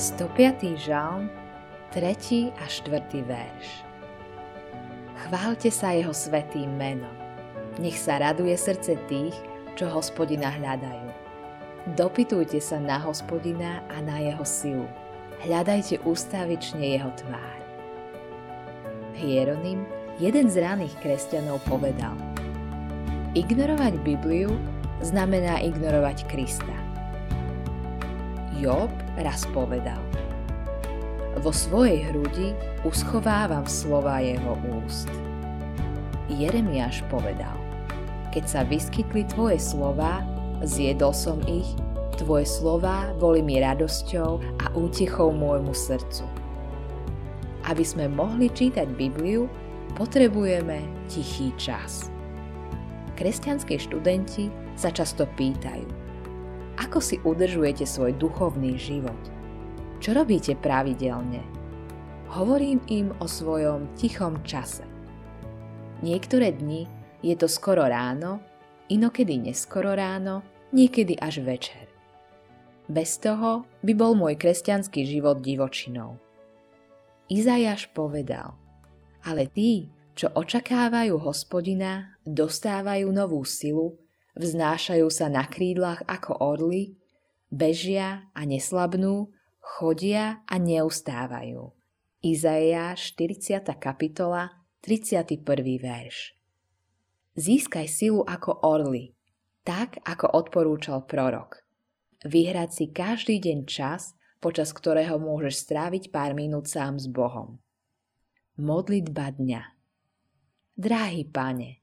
105. žalm, 3. a 4. verš. Chválte sa jeho svetým menom. Nech sa raduje srdce tých, čo hospodina hľadajú. Dopytujte sa na hospodina a na jeho silu. Hľadajte ústavične jeho tvár. Hieronym, jeden z raných kresťanov, povedal Ignorovať Bibliu znamená ignorovať Krista. Job raz povedal Vo svojej hrudi uschovávam slova jeho úst. Jeremiáš povedal Keď sa vyskytli tvoje slova, zjedol som ich, tvoje slova boli mi radosťou a útechou môjmu srdcu. Aby sme mohli čítať Bibliu, potrebujeme tichý čas. Kresťanskí študenti sa často pýtajú, ako si udržujete svoj duchovný život? Čo robíte pravidelne? Hovorím im o svojom tichom čase. Niektoré dni je to skoro ráno, inokedy neskoro ráno, niekedy až večer. Bez toho by bol môj kresťanský život divočinou. Izajaš povedal, ale tí, čo očakávajú hospodina, dostávajú novú silu, vznášajú sa na krídlach ako orly, bežia a neslabnú, chodia a neustávajú. Izaia 40. kapitola 31. verš Získaj silu ako orly, tak ako odporúčal prorok. Vyhrať si každý deň čas, počas ktorého môžeš stráviť pár minút sám s Bohom. Modlitba dňa Dráhy pane,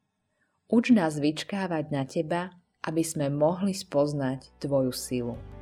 Uč nás vyčkávať na Teba, aby sme mohli spoznať Tvoju silu.